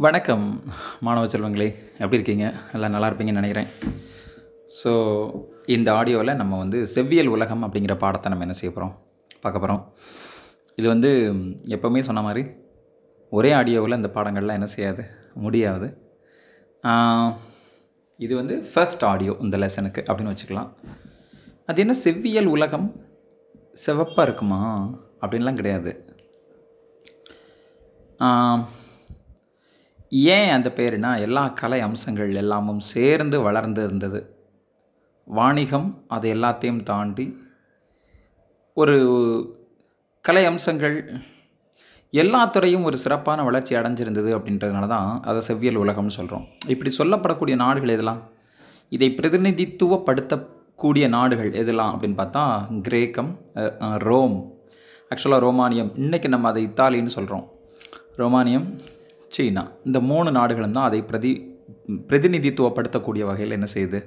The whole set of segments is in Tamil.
வணக்கம் மாணவ செல்வங்களே. எப்படி இருக்கீங்க? எல்லாம் நல்லா இருப்பீங்கன்னு நினைக்கிறேன். ஸோ இந்த ஆடியோவில் நம்ம வந்து செவ்வியல் உலகம் அப்படிங்கிற பாடத்தை நம்ம என்ன செய்ய போகிறோம் பார்க்க போகிறோம் இது வந்து எப்போவுமே சொன்ன மாதிரி ஒரே ஆடியோவில் இந்த பாடங்கள்லாம் என்ன செய்யாது? முடியாது. இது வந்து ஃபர்ஸ்ட் ஆடியோ இந்த லெசனுக்கு அப்படின்னு வச்சுக்கலாம். அது என்ன செவ்வியல் உலகம்? சிவப்பாக இருக்குமா? அப்படின்லாம் கிடையாது. ஏன் அந்த பேருனா எல்லா கலை அம்சங்கள் எல்லாமும் சேர்ந்து வளர்ந்து இருந்தது வாணிகம் அது எல்லாத்தையும் தாண்டி ஒரு கலை அம்சங்கள் எல்லா துறையும் ஒரு சிறப்பான வளர்ச்சி அடைஞ்சிருந்தது அப்படின்றதுனால தான் அதை செவ்வியல் உலகம்னு சொல்கிறோம் இப்படி சொல்லப்படக்கூடிய நாடுகள் எதெல்லாம் இதை பிரதிநிதித்துவப்படுத்தக்கூடிய நாடுகள் எதெல்லாம் அப்படின்னு பார்த்தா கிரேக்கம் ரோம். ஆக்சுவலாக ரோமானியம் இன்றைக்கி நம்ம அதை இத்தாலின்னு சொல்கிறோம் ரோமானியம் சீனா. இந்த மூணு நாடுகளும் தான் அதை பிரதி பிரதிநிதித்துவப்படுத்தக்கூடிய வகையில் என்ன செய்யுது?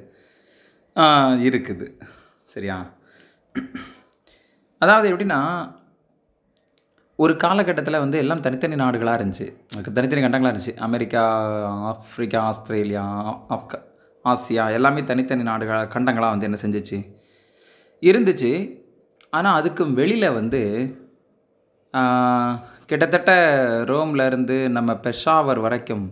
இருக்குது. சரியா? அதாவது எப்படின்னா ஒரு காலகட்டத்தில் வந்து எல்லாம் தனித்தனி நாடுகளாக இருந்துச்சு. அதுக்கு தனித்தனி கண்டங்களாக இருந்துச்சு. அமெரிக்கா ஆஃப்ரிக்கா ஆஸ்திரேலியா ஆப்கா ஆசியா எல்லாமே தனித்தனி நாடுகள் கண்டங்களாக வந்து என்ன செஞ்சுச்சு? இருந்துச்சு. ஆனால் அதுக்கு வெளியில் வந்து கிட்டத்தட்ட ரோம்லேருந்து நம்ம பெஷாவர் வரைக்கும்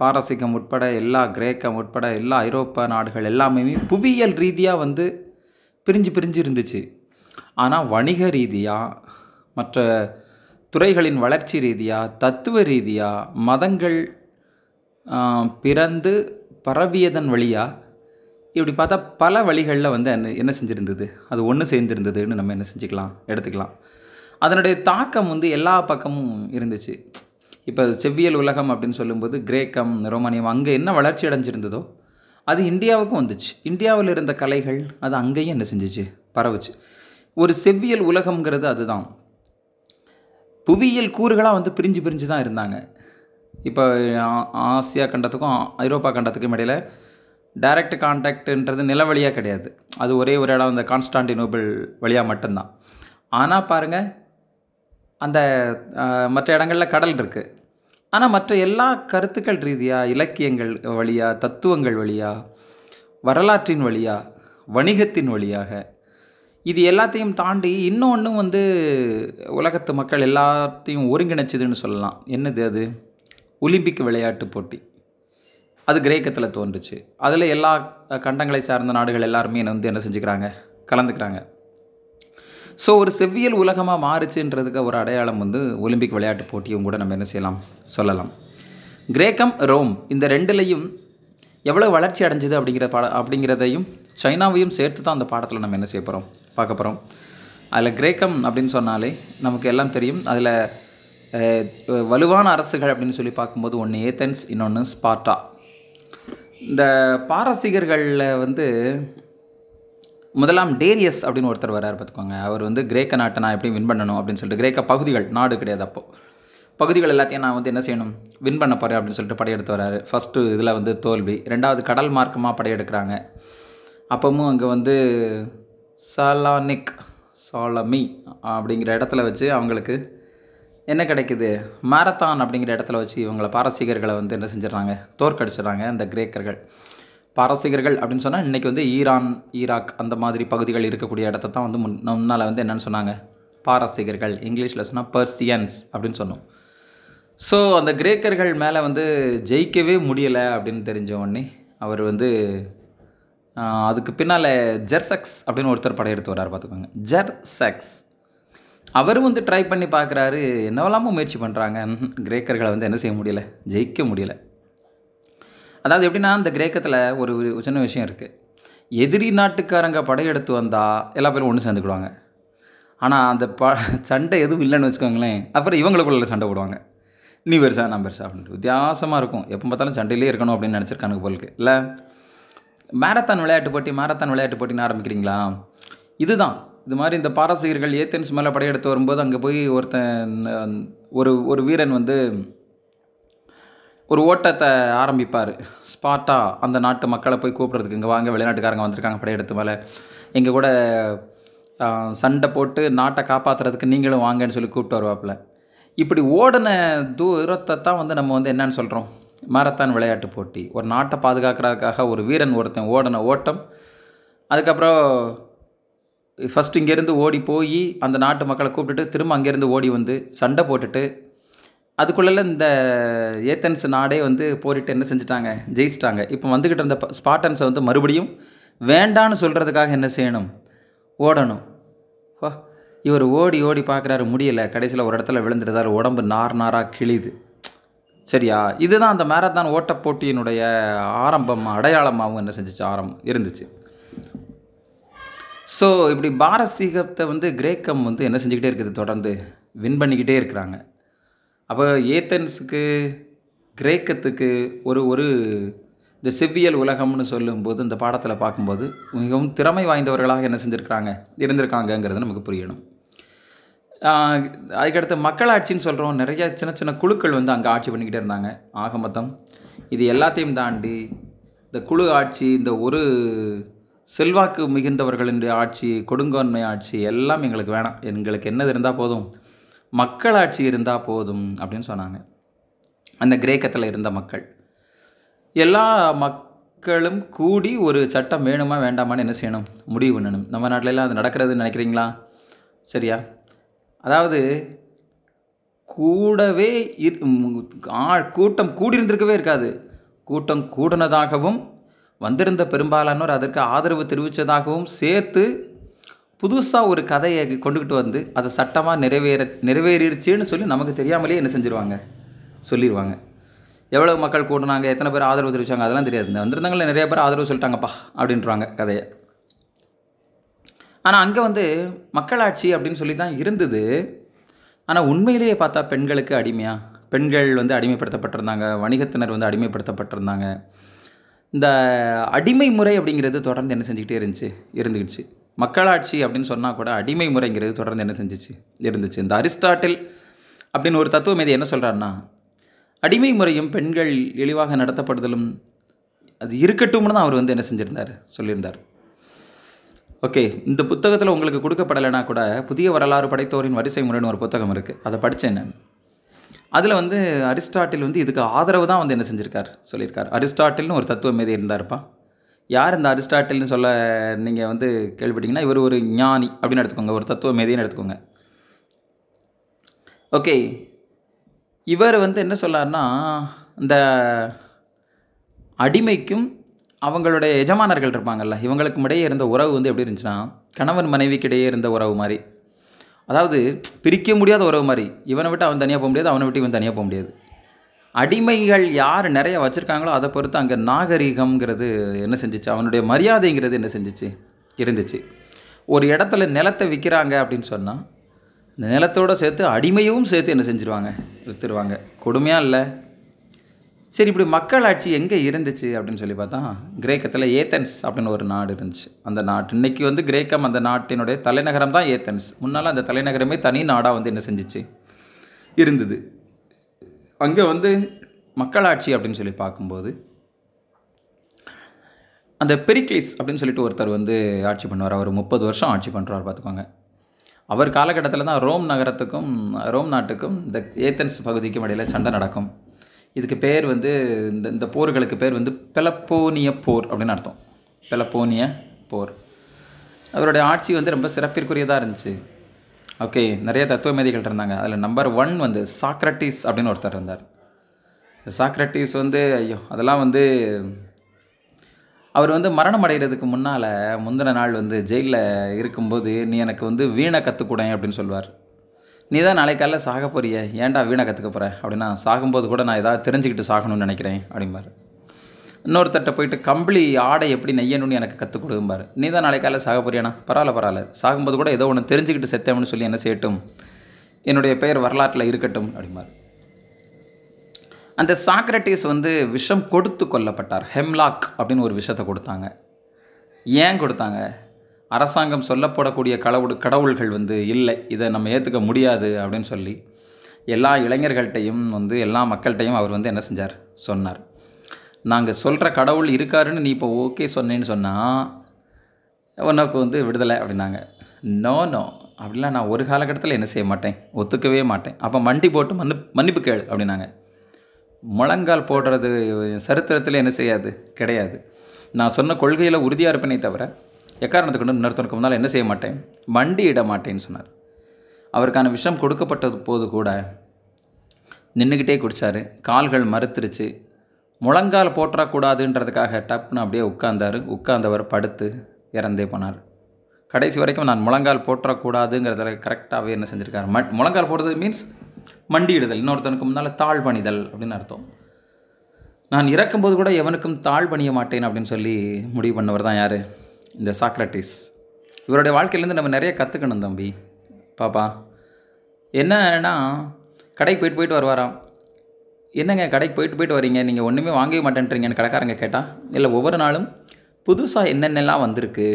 பாரசீகம் உட்பட எல்லா கிரேக்கம் உட்பட எல்லா ஐரோப்பா நாடுகள் எல்லாமே புவியியல் ரீதியாக வந்து பிரிஞ்சு பிரிஞ்சு இருந்துச்சு. ஆனால் வணிக ரீதியாக மற்ற துறைகளின் வளர்ச்சி ரீதியாக தத்துவ ரீதியாக மதங்கள் பிறந்து பரவியதன் வழியாக இப்படி பார்த்தா பல வழிகளில் வந்து என்ன என்ன செஞ்சுருந்தது? அது ஒன்று சேர்ந்துருந்ததுன்னு நம்ம என்ன செஞ்சுக்கலாம் எடுத்துக்கலாம். அதனுடைய தாக்கம் வந்து எல்லா பக்கமும் இருந்துச்சு. இப்போ செவ்வியல் உலகம் அப்படின்னு சொல்லும்போது கிரேக்கம் ரோமானியம் அங்கே என்ன வளர்ச்சி அடைஞ்சிருந்ததோ அது இந்தியாவுக்கும் வந்துச்சு. இந்தியாவில் இருந்த கலைகள் அது அங்கேயும் என்ன செஞ்சிச்சு? பரவுச்சு. ஒரு செவ்வியல் உலகம்ங்கிறது அதுதான். புவியியல் கூறுகளாக வந்து பிரிஞ்சு பிரிஞ்சு தான் இருந்தாங்க. இப்போ ஆ- ஆசியா கண்டத்துக்கும் ஐரோப்பா கண்டத்துக்கும் இடையில் டைரக்ட் கான்டாக்டுன்றது நில வழியாக கிடையாது. அது ஒரே ஒரு இடம் அந்த கான்ஸ்டான்டினோபிள் வழியாக மட்டும்தான். ஆனால் பாருங்கள் அந்த மற்ற இடங்களில் கடல் இருக்குது ஆனால் மற்ற எல்லா கருத்துக்கள் ரீதியாக இலக்கியங்கள் வழியாக தத்துவங்கள் வழியாக வரலாற்றின் வழியாக வணிகத்தின் வழியாக இது எல்லாத்தையும் தாண்டி இன்னொன்றும் வந்து உலகத்து மக்கள் எல்லாத்தையும் ஒருங்கிணைச்சதுன்னு சொல்லலாம். என்னது அது? ஒலிம்பிக் விளையாட்டு போட்டி. அது கிரேக்கத்தில் தோன்றுச்சு. அதில் எல்லா கண்டங்களை சார்ந்த நாடுகள் எல்லாருமே வந்து என்ன செஞ்சுக்கிறாங்க? கலந்துக்கிறாங்க. ஸோ ஒரு செவ்வியல் உலகமாக மாறுச்சுன்றதுக்கு ஒரு அடையாளம் வந்து ஒலிம்பிக் விளையாட்டு போட்டியும் கூட நம்ம என்ன செய்யலாம்? சொல்லலாம். கிரேக்கம் ரோம் இந்த ரெண்டுலேயும் எவ்வளோ வளர்ச்சி அடைஞ்சது அப்படிங்கிற பாட அப்படிங்கிறதையும் சைனாவையும் சேர்த்து தான் அந்த பாடத்தில் நம்ம என்ன செய்ய போகிறோம் பார்க்க போகிறோம் அதில் கிரேக்கம் அப்படின்னு சொன்னாலே நமக்கு எல்லாம் தெரியும். அதில் வலுவான அரசுகள் அப்படின்னு சொல்லி பார்க்கும்போது ஒன்று ஏத்தன்ஸ் இன்னொன்று ஸ்பார்ட்டா. இந்த பாரசீகர்களில் வந்து முதலாம் டேரியஸ் அப்படின்னு ஒருத்தர் வரார் பார்த்துக்கோங்க. அவர் வந்து கிரேக்க நாட்டை நான் எப்படி வின் பண்ணணும் அப்படின்னு சொல்லிட்டு கிரேக்க பகுதிகள் நாடு கிடையாது அப்போது பகுதிகள் எல்லாத்தையும் நான் வந்து என்ன செய்யணும்? வின் பண்ண போகிறேன் அப்படின்னு சொல்லிட்டு படையெடுத்து வராரு. ஃபஸ்ட்டு இதில் வந்து தோல்வி. ரெண்டாவது கடல் மார்க்கமாக படையெடுக்கிறாங்க. அப்பவும் அங்கே வந்து சாலானிக் சாலமி அப்படிங்கிற இடத்துல வச்சு அவங்களுக்கு என்ன கிடைக்குது? மாரத்தான் அப்படிங்கிற இடத்துல வச்சு இவங்களை பாரசீகர்களை வந்து என்ன செஞ்சிடறாங்க? தோற்கடிச்சிடுறாங்க இந்த கிரேக்கர்கள். பாரசீகர்கள் அப்படின்னு சொன்னால் இன்றைக்கி வந்து ஈரான் ஈராக் அந்த மாதிரி பகுதிகள் இருக்கக்கூடிய இடத்த தான் வந்து முன் முன்னால் வந்து என்னென்னு சொன்னாங்க? பாரசீகர்கள் இங்கிலீஷில் சொன்னால் பர்சியன்ஸ் அப்படின்னு சொன்னோம். ஸோ அந்த கிரேக்கர்கள் மேலே வந்து ஜெயிக்கவே முடியலை அப்படின்னு தெரிஞ்ச உடனே அவர் வந்து அதுக்கு பின்னால் ஜெர்சக்ஸ் அப்படின்னு ஒருத்தர் படையெடுத்து வரார் பார்த்துக்கோங்க. ஜெர்சக்ஸ் அவரும் வந்து ட்ரை பண்ணி பார்க்குறாரு என்னவெல்லாமோ முயற்சி பண்ணுறாங்க கிரேக்கர்களை வந்து என்ன செய்ய முடியல? ஜெயிக்க முடியலை. அதாவது எப்படின்னா இந்த கிரேக்கத்தில் ஒரு ஒரு சின்ன விஷயம் இருக்குது எதிரி நாட்டுக்காரங்க படையெடுத்து வந்தால் எல்லா பேரும் ஒன்று சேர்ந்துக்கிடுவாங்க. ஆனால் அந்த ப சண்டை எதுவும் இல்லைன்னு வச்சுக்கோங்களேன் அப்புறம் இவங்களுக்குள்ள சண்டை போடுவாங்க. நீ பெருசா நான் பெருசா அப்படின்ட்டு. வித்தியாசமாக இருக்கும். எப்போ பார்த்தாலும் சண்டையிலே இருக்கணும் அப்படின்னு நினச்சிருக்கானுங்க போலுக்கு இல்லை மேரத்தான் விளையாட்டு போட்டி மேரத்தான் விளையாட்டு போட்டின்னு ஆரம்பிக்கிறீங்களா? இதுதான். இது மாதிரி இந்த பாரசீகர்கள் ஏத்தென்ஸ் மேலே படையெடுத்து வரும்போது அங்கே போய் ஒருத்தன் ஒரு ஒரு வீரன் வந்து ஒரு ஓட்டத்தை ஆரம்பிப்பார். ஸ்பாட்டா அந்த நாட்டு மக்களை போய் கூப்பிட்றதுக்கு இங்கே வாங்க வெளிநாட்டுக்காரங்க வந்திருக்காங்க படையெடுத்து மேலே. எங்கள் கூட சண்டை போட்டு நாட்டை காப்பாற்றுறதுக்கு நீங்களும் வாங்கன்னு சொல்லி கூப்பிட்டு வருவாப்புல. இப்படி ஓடின தூரத்தை தான் வந்து நம்ம வந்து என்னன்னு சொல்கிறோம் மாரத்தான் விளையாட்டு போட்டி. ஒரு நாட்டை பாதுகாக்கிறதுக்காக ஒரு வீரன் ஒருத்தன் ஓடின ஓட்டம். அதுக்கப்புறம் ஃபஸ்ட் இங்கேருந்து ஓடி போய் அந்த நாட்டு மக்களை கூப்பிட்டுட்டு திரும்ப அங்கேருந்து ஓடி வந்து சண்டை போட்டுட்டு அதுக்குள்ளே இந்த ஏத்தன்ஸ் நாடே வந்து போரிட்டு என்ன செஞ்சுட்டாங்க? ஜெயிச்சிட்டாங்க. இப்போ வந்துக்கிட்டு இருந்த ப- ஸ்பாட்டன்ஸை வந்து மறுபடியும் வேண்டான்னு சொல்கிறதுக்காக என்ன செய்யணும்? ஓடணும். வா இவர் ஓடி ஓடி பார்க்குறாரு முடியலை. கடைசியில் ஒரு இடத்துல விழுந்துருந்தார் உடம்பு நார் நாராக கிழிது சரியா? இதுதான் அந்த மேரத்தான் ஓட்ட போட்டியினுடைய ஆரம்பம் அடையாளமாகவும் என்ன செஞ்சுச்சு? ஆரம்பம் இருந்துச்சு. ஸோ இப்படி பாரசீகத்தை வந்து கிரேக்கம் வந்து என்ன செஞ்சுக்கிட்டே இருக்குது? தொடர்ந்து வின் பண்ணிக்கிட்டே இருக்கிறாங்க. அப்போ ஏத்தன்ஸுக்கு கிரேக்கத்துக்கு ஒரு ஒரு இந்த செவ்வியல் உலகம்னு சொல்லும்போது இந்த பாடத்தில் பார்க்கும்போது மிகவும் திறமை வாய்ந்தவர்களாக என்ன செஞ்சுருக்கிறாங்க இருந்திருக்காங்கங்கிறது நமக்கு புரியணும். அதுக்கடுத்து மக்களாட்சின்னு சொல்கிறோம் நிறைய சின்ன சின்ன குழுக்கள் வந்து அங்கே ஆட்சி பண்ணிக்கிட்டே இருந்தாங்க. ஆக மொத்தம் இது எல்லாத்தையும் தாண்டி இந்த குழு ஆட்சி இந்த ஒரு செல்வாக்கு மிகுந்தவர்களின் ஆட்சி கொடுங்கோன்மை ஆட்சி எல்லாம் எங்களுக்கு வேணாம். எங்களுக்கு என்னது இருந்தால் போதும். மக்களாட்சி இருந்தால் போதும் அப்படின்னு சொன்னாங்க. அந்த கிரேக்கத்தில் இருந்த மக்கள். எல்லா மக்களும் கூடி ஒரு சட்டம் வேணுமா வேண்டாமான்னு என்ன செய்யணும்? முடிவு பண்ணணும். நம்ம நாட்டிலலாம் அது நடக்கிறதுன்னு நினைக்கிறீங்களா? சரியா? அதாவது கூடவே இரு- ஆ- கூட்டம் கூடியிருந்திருக்கவே இருக்காது. கூட்டம் கூடினதாகவும் வந்திருந்த பெரும்பாலானோர் அதற்கு ஆதரவு தெரிவித்ததாகவும் சேர்த்து புதுசாக ஒரு கதையை கொண்டுக்கிட்டு வந்து அதை சட்டமாக நிறைவேற நிறைவேறிடுச்சுன்னு சொல்லி நமக்கு தெரியாமலே என்ன செஞ்சிருவாங்க? சொல்லிடுவாங்க எவ்வளோ மக்கள் கூட்டினாங்க எத்தனை பேர் ஆதரவு தெரிவிச்சாங்க அதெல்லாம் தெரியாது. இந்த வந்திருந்தவங்கள நிறைய பேர் ஆதரவு சொல்லிட்டாங்கப்பா அப்படின்றாங்க கதையை. ஆனால் அங்கே வந்து மக்களாட்சி அப்படின்னு சொல்லி தான் இருந்தது. ஆனால் உண்மையிலேயே பார்த்தா பெண்களுக்கு அடிமையாக பெண்கள் வந்து அடிமைப்படுத்தப்பட்டிருந்தாங்க வணிகத்தினர் வந்து அடிமைப்படுத்தப்பட்டிருந்தாங்க. இந்த அடிமை முறை அப்படிங்கிறது தொடர்ந்து என்ன செஞ்சுக்கிட்டே இருந்துச்சு இருந்துக்கிச்சு மக்களாட்சி அப்படின்னு சொன்னால் கூட அடிமை முறைங்கிறது தொடர்ந்து என்ன செஞ்சுச்சு? இருந்துச்சு. இந்த அரிஸ்டாட்டில் அப்படின்னு ஒரு தத்துவம் இது என்ன சொல்கிறாருன்னா அடிமை முறையும் பெண்கள் இழிவாக நடத்தப்படுதலும் அது இருக்கட்டும்னு தான் அவர் வந்து என்ன செஞ்சுருந்தார்? சொல்லியிருந்தார். ஓகே இந்த புத்தகத்தில் உங்களுக்கு கொடுக்கப்படலைன்னா கூட புதிய வரலாறு படைத்தோரின் வரிசை முறைன்னு ஒரு புத்தகம் இருக்குது அதை படித்தேன் நான். அதில் வந்து அரிஸ்டாட்டில் வந்து இதுக்கு ஆதரவு தான் வந்து என்ன செஞ்சுருக்கார்? சொல்லியிருக்கார். அரிஸ்டாட்டில்னு ஒரு தத்துவம் மீது இருந்தார்ப்பா? யார் இந்த அரிஸ்டாட்டில்னு சொல்ல நீங்கள் வந்து கேள்விப்பட்டீங்கன்னா இவர் ஒரு ஞானி அப்படின்னு எடுத்துக்கோங்க. ஒரு தத்துவ மேதைன்னு எடுத்துக்கோங்க. ஓகே. இவர் வந்து என்ன சொல்லார்னா இந்த அடிமைக்கும் அவங்களுடைய எஜமானர்கள் இருப்பாங்கல்ல இவங்களுக்கும் இடையே இருந்த உறவு வந்து எப்படி இருந்துச்சுன்னா கணவன் மனைவிக்கு இடையே இருந்த உறவு மாதிரி. அதாவது பிரிக்க முடியாத உறவு மாதிரி. இவனை விட்டு அவன் தனியாக போக முடியாது அவனை விட்டு இவன் தனியாக போக முடியாது. அடிமைகள் யார் நிறைய வச்சுருக்காங்களோ அதை பொறுத்து அங்கே நாகரிகம்ங்கிறது என்ன செஞ்சுச்சு? அவனுடைய மரியாதைங்கிறது என்ன செஞ்சிச்சு? இருந்துச்சு. ஒரு இடத்துல நிலத்தை விற்கிறாங்க அப்படின்னு சொன்னால் இந்த நிலத்தோட சேர்த்து அடிமையும் சேர்த்து என்ன செஞ்சுருவாங்க? விற்றுருவாங்க கொடுமையாக இல்லை. சரி இப்படி மக்களாட்சி எங்கே இருந்துச்சு அப்படின்னு சொல்லி பார்த்தா கிரேக்கத்தில் ஏத்தன்ஸ் அப்படின்னு ஒரு நாடு இருந்துச்சு. அந்த நாட்டு இன்னைக்கு வந்து கிரேக்கம் அந்த நாட்டினுடைய தலைநகரம் தான் ஏத்தன்ஸ். முன்னால் அந்த தலைநகரமே தனி நாடாக வந்து என்ன செஞ்சிச்சு? இருந்தது. அங்கே வந்து மக்களாட்சி அப்படின்னு சொல்லி பார்க்கும்போது அந்த பெரிக்லிஸ் அப்படின்னு சொல்லிட்டு ஒருத்தர் வந்து ஆட்சி பண்ணுவார். அவர் முப்பது வருஷம் ஆட்சி பண்ணுறார் பார்த்துக்கோங்க. அவர் காலகட்டத்தில் தான் ரோம் நகரத்துக்கும் ரோம் நாட்டுக்கும் இந்த ஏத்தன்ஸ் பகுதிக்கும் இடையில சண்டை நடக்கும். இதுக்கு பேர் வந்து இந்த இந்த போர்களுக்கு பேர் வந்து பெலப்போனிய போர் அப்படின்னு அர்த்தம். பெலப்போனிய போர். அவருடைய ஆட்சி வந்து ரொம்ப சிறப்பிற்குரியதாக இருந்துச்சு. ஓகே நிறைய தத்துவமேதிகள் இருந்தாங்க. அதில் நம்பர் ஒன் வந்து சாக்ரட்டிஸ் அப்படின்னு ஒருத்தர் இருந்தார். சாக்ரட்டிஸ் வந்து ஐயோ அதெல்லாம் வந்து அவர் வந்து மரணம் அடைகிறதுக்கு முன்னால் முந்தின நாள் வந்து ஜெயிலில் இருக்கும்போது நீ எனக்கு வந்து வீணை கற்றுக்கூடேன் அப்படின்னு சொல்லுவார். நீ தான் நாளைக்கு சாக போறிய. ஏன்டா வீணை கற்றுக்க போகிற அப்படின்னா சாகும்போது கூட நான் ஏதாவது தெரிஞ்சுக்கிட்டு சாகணும்னு நினைக்கிறேன் அப்படிம்பார். இன்னொருத்தட்ட போயிட்டு கம்பளி ஆடை எப்படி நெய்யணும்னு எனக்கு கற்றுக் கொடுக்கும்பார் நீ தான் நாளைக்கு காலைல சாக போறியானா பரவாயில்ல பரவாயில்ல. சாகும்போது கூட ஏதோ ஒன்று தெரிஞ்சுக்கிட்டு செத்தேன்னு சொல்லி என்ன செய்யட்டும். என்னுடைய பெயர் வரலாற்றில் இருக்கட்டும் அப்படிம்பார். அந்த சாக்ரட்டிஸ் வந்து விஷம் கொடுத்து கொல்லப்பட்டார். ஹெம்லாக் அப்படின்னு ஒரு விஷத்தை கொடுத்தாங்க. ஏன் கொடுத்தாங்க? அரசாங்கம் சொல்லப்படக்கூடிய கடவுள் கடவுள்கள் வந்து இல்லை இதை நம்ம ஏற்றுக்க முடியாது அப்படின்னு சொல்லி எல்லா இளைஞர்கள்ட்டையும் வந்து எல்லா மக்கள்கிட்டையும் அவர் வந்து என்ன செஞ்சார்? சொன்னார். நாங்கள் சொல்கிற கடவுள் இருக்காருன்னு நீ இப்போ ஓகே சொன்னேன்னு சொன்னால் உனக்கு வந்து விடுதலை அப்படின்னாங்க. நோ நோ அப்படிலாம் நான் ஒரு காலகட்டத்தில் என்ன செய்ய மாட்டேன். ஒத்துக்கவே மாட்டேன். அப்போ மண்டி போட்டு மன்னு மன்னிப்பு கேளு அப்படின்னாங்க. முழங்கால் போடுறது சரித்திரத்தில் என்ன செய்யாது? கிடையாது. நான் சொன்ன கொள்கையில் உறுதியாக இருப்பேனே தவிர எக்காரணத்தை கொண்டு இன்னொருத்தனுக்கு முன்னால் என்ன செய்ய மாட்டேன்? மண்டி இட மாட்டேன்னு சொன்னார். அவருக்கான விஷம் கொடுக்கப்பட்டது போது கூட நின்றுக்கிட்டே குடித்தார் கால்கள் மறுத்துருச்சு. முழங்கால் போற்றக்கூடாதுன்றதுக்காக டப்புன்னு அப்படியே உட்கார்ந்தார். உட்கார்ந்தவர் படுத்து இறந்தே போனார். கடைசி வரைக்கும் நான் முழங்கால் போற்றக்கூடாதுங்கிறதுல கரெக்டாகவே என்ன செஞ்சுருக்காரு. ம முழங்கால் போடுறது மீன்ஸ் மண்டியிடுதல். இன்னொருத்தனுக்கு முன்னால் தாழ் பணிதல் அப்படின்னு அர்த்தம். நான் இறக்கும்போது கூட எவனுக்கும் தாழ் பணிய மாட்டேன் அப்படின்னு சொல்லி முடிவு பண்ணவர் தான் யார்? இந்த சாக்ரட்டிஸ். இவருடைய வாழ்க்கையிலேருந்து நம்ம நிறைய கற்றுக்கணும் தம்பி. பாப்பா. என்னன்னா கடைக்கு போயிட்டு போயிட்டு வருவாராம். என்னங்க கடைக்கு போயிட்டு போயிட்டு வரீங்க? நீங்கள் ஒன்றுமே வாங்கவே மாட்டேன்றீங்கன்னு கடைக்காரங்க கேட்டால் இல்லை ஒவ்வொரு நாளும் புதுசாக என்னென்னலாம் வந்திருக்கு?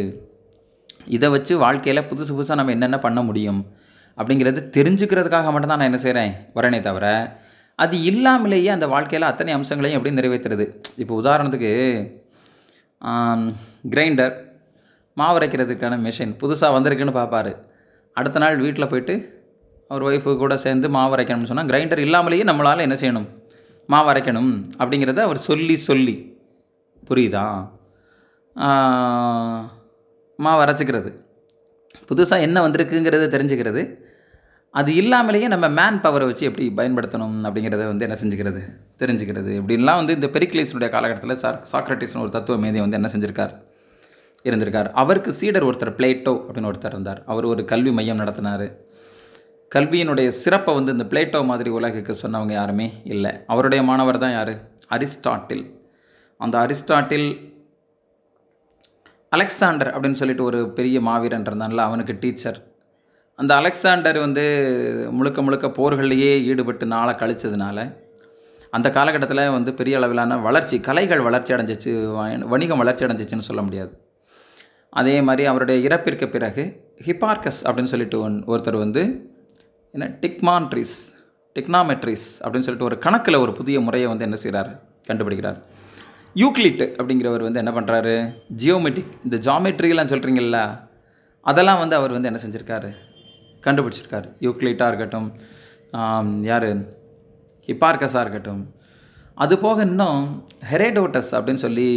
இதை வச்சு வாழ்க்கையில் புதுசு புதுசாக நம்ம என்னென்ன பண்ண முடியும்? அப்படிங்கிறது தெரிஞ்சுக்கிறதுக்காக மட்டும்தான் நான் என்ன செய்கிறேன் வரேனே தவிர அது இல்லாமலேயே அந்த வாழ்க்கையில் அத்தனை அம்சங்களையும் எப்படி நிறைவேற்றுறது இப்போ உதாரணத்துக்கு கிரைண்டர் மாவு அரைக்கிறதுக்கான மிஷின் புதுசாக வந்திருக்குன்னு பார்ப்பாரு அடுத்த நாள் வீட்டில் போயிட்டு அவர் ஒய்ஃபு கூட சேர்ந்து மாவு அரைக்கணும்னு சொன்னால் கிரைண்டர் இல்லாமலேயே நம்மளால் என்ன செய்யணும்? மாவு அரைக்கணும் அப்படிங்கிறத அவர் சொல்லி சொல்லி. புரியுதா? மா மாவு அரைச்சிக்கிறது. புதுசாக என்ன வந்திருக்குங்கிறத தெரிஞ்சுக்கிறது. அது இல்லாமலேயே நம்ம மேன் பவரை வச்சு எப்படி பயன்படுத்தணும் அப்படிங்கிறத வந்து என்ன செஞ்சுக்கிறது? தெரிஞ்சுக்கிறது. இப்படின்லாம் வந்து இந்த பெரிக்லேஸனுடைய காலகட்டத்தில் சார் சாக்ரட்டிஸ்னு ஒரு தத்துவ மேதியை வந்து என்ன செஞ்சுருக்கார்? இருந்திருக்கார். அவருக்கு சீடர் ஒருத்தர் பிளேட்டோ அப்படின்னு ஒருத்தர் இருந்தார். அவர் ஒரு கல்வி மையம் நடத்தினார். கல்வியினுடைய சிறப்பை வந்து இந்த பிளேட்டோ மாதிரி உலகுக்கு சொன்னவங்க யாருமே இல்லை. அவருடைய மாணவர் தான் யார்? அரிஸ்டாட்டில். அந்த அரிஸ்டாட்டில் அலெக்சாண்டர் அப்படின்னு சொல்லிட்டு ஒரு பெரிய மாவீரன் இருந்தான்ல அவனுக்கு டீச்சர். அந்த அலெக்சாண்டர் வந்து முழுக்க முழுக்க போர்கள்லேயே ஈடுபட்டு நாளை கழிச்சதுனால அந்த காலகட்டத்தில் வந்து பெரிய அளவிலான வளர்ச்சி கலைகள் வளர்ச்சி அடைஞ்சிச்சு வணிகம் வளர்ச்சி அடைஞ்சிச்சுன்னு சொல்ல முடியாது. அதே மாதிரி அவருடைய இறப்பிற்கு பிறகு ஹிப்பார்க்கஸ் அப்படின்னு சொல்லிட்டு ஒன் ஒருத்தர் வந்து என்ன டிக்மான்ட்ரிஸ் டிக்னாமெட்ரிஸ் அப்படின்னு சொல்லிட்டு ஒரு கணக்கில் ஒரு புதிய முறையை வந்து என்ன செய்கிறார் கண்டுபிடிக்கிறார். யூக்ளிட் அப்படிங்கிறவர் வந்து என்ன பண்ணுறாரு ஜியோமெட்ரிக் இந்த ஜாமெட்ரிலாம் சொல்கிறீங்கல்ல அதெல்லாம் வந்து அவர் வந்து என்ன செஞ்சுருக்காரு? கண்டுபிடிச்சிருக்காரு. யூக்ளிட்டாக இருக்கட்டும் யார்? ஹிப்பார்கஸாக இருக்கட்டும். அது போக இன்னும் ஹெரேடோட்டஸ் அப்படின்னு சொல்லி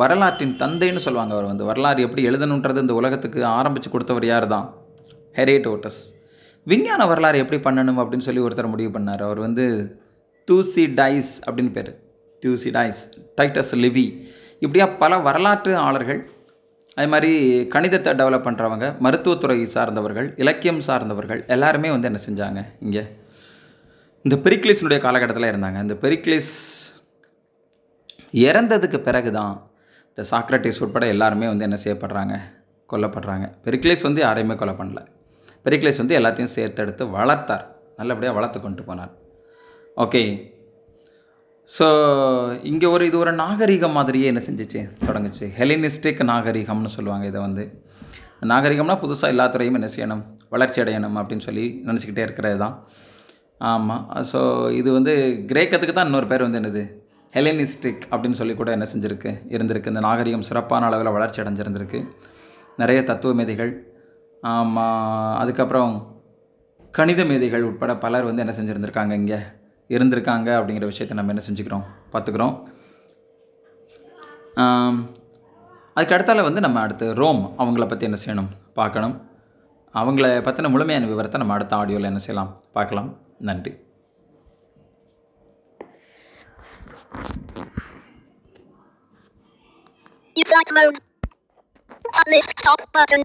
வரலாற்றின் தந்தைன்னு சொல்லுவாங்க அவர் வந்து. வரலாறு எப்படி எழுதணுன்றது இந்த உலகத்துக்கு ஆரம்பித்து கொடுத்தவர் யார் தான் ஹெரேடோட்டஸ். விஞ்ஞான வரலாறு எப்படி பண்ணணும் அப்படின்னு சொல்லி ஒருத்தர் முடிவு பண்ணார். அவர் வந்து தூசி டைஸ் அப்படின்னு பேர். தூசி டைஸ் டைட்டஸ் லிவி. இப்படியா பல வரலாற்று ஆளர்கள் அதே மாதிரி கணிதத்தை டெவலப் பண்ணுறவங்க மருத்துவத்துறை சார்ந்தவர்கள் இலக்கியம் சார்ந்தவர்கள் எல்லாருமே வந்து என்ன செஞ்சாங்க இங்கே? இந்த பெரிக்லிஸினுடைய காலகட்டத்தில் இருந்தாங்க. இந்த பெரிக்லிஸ் இறந்ததுக்கு பிறகு தான் இந்த சாக்ரட்டிஸ் உட்பட எல்லாருமே வந்து என்ன செய்யப்படுறாங்க? கொல்லப்படுறாங்க. பெரிக்லிஸ் வந்து யாரையுமே கொலை பண்ணல. பெரிக்லேஸ் வந்து எல்லாத்தையும் சேர்த்தெடுத்து வளர்த்தார். நல்லபடியாக வளர்த்து கொண்டு போனார். ஓகே. ஸோ இங்கே ஒரு இது ஒரு நாகரிகம் மாதிரியே என்ன செஞ்சிச்சு? தொடங்குச்சு. ஹெலினிஸ்டிக் நாகரிகம்னு சொல்லுவாங்க இதை வந்து. நாகரிகம்னா புதுசாக எல்லா துறையும் என்ன செய்யணும்? வளர்ச்சி அடையணும் அப்படின்னு சொல்லி நினச்சிக்கிட்டே இருக்கிறது தான். ஆமாம் ஸோ இது வந்து கிரேக்கத்துக்கு தான் இன்னொரு பேர் வந்து என்னது? ஹெலினிஸ்டிக் அப்படின்னு சொல்லி கூட என்ன செஞ்சுருக்கு? இருந்திருக்கு. இந்த நாகரிகம் சிறப்பான அளவில் வளர்ச்சி அடைஞ்சிருந்திருக்கு. நிறைய தத்துவ மேதைகள் அதுக்கப்புறம் கணித மேதைகள் உட்பட பலர் வந்து என்ன செஞ்சுருந்துருக்காங்க இங்கே? இருந்திருக்காங்க அப்படிங்கிற விஷயத்தை நம்ம என்ன செஞ்சுக்கிறோம்? பார்த்துக்கிறோம். ஆம், அதுக்கு அடுத்தால வந்து நம்ம அடுத்து ரோம் அவங்கள பற்றி என்ன செய்யணும்? பார்க்கணும். அவங்கள பற்றின முழுமையான விவரத்தை நம்ம அடுத்த ஆடியோவில் என்ன செய்யலாம்? பார்க்கலாம். நன்றி. Flight mode. List stop button.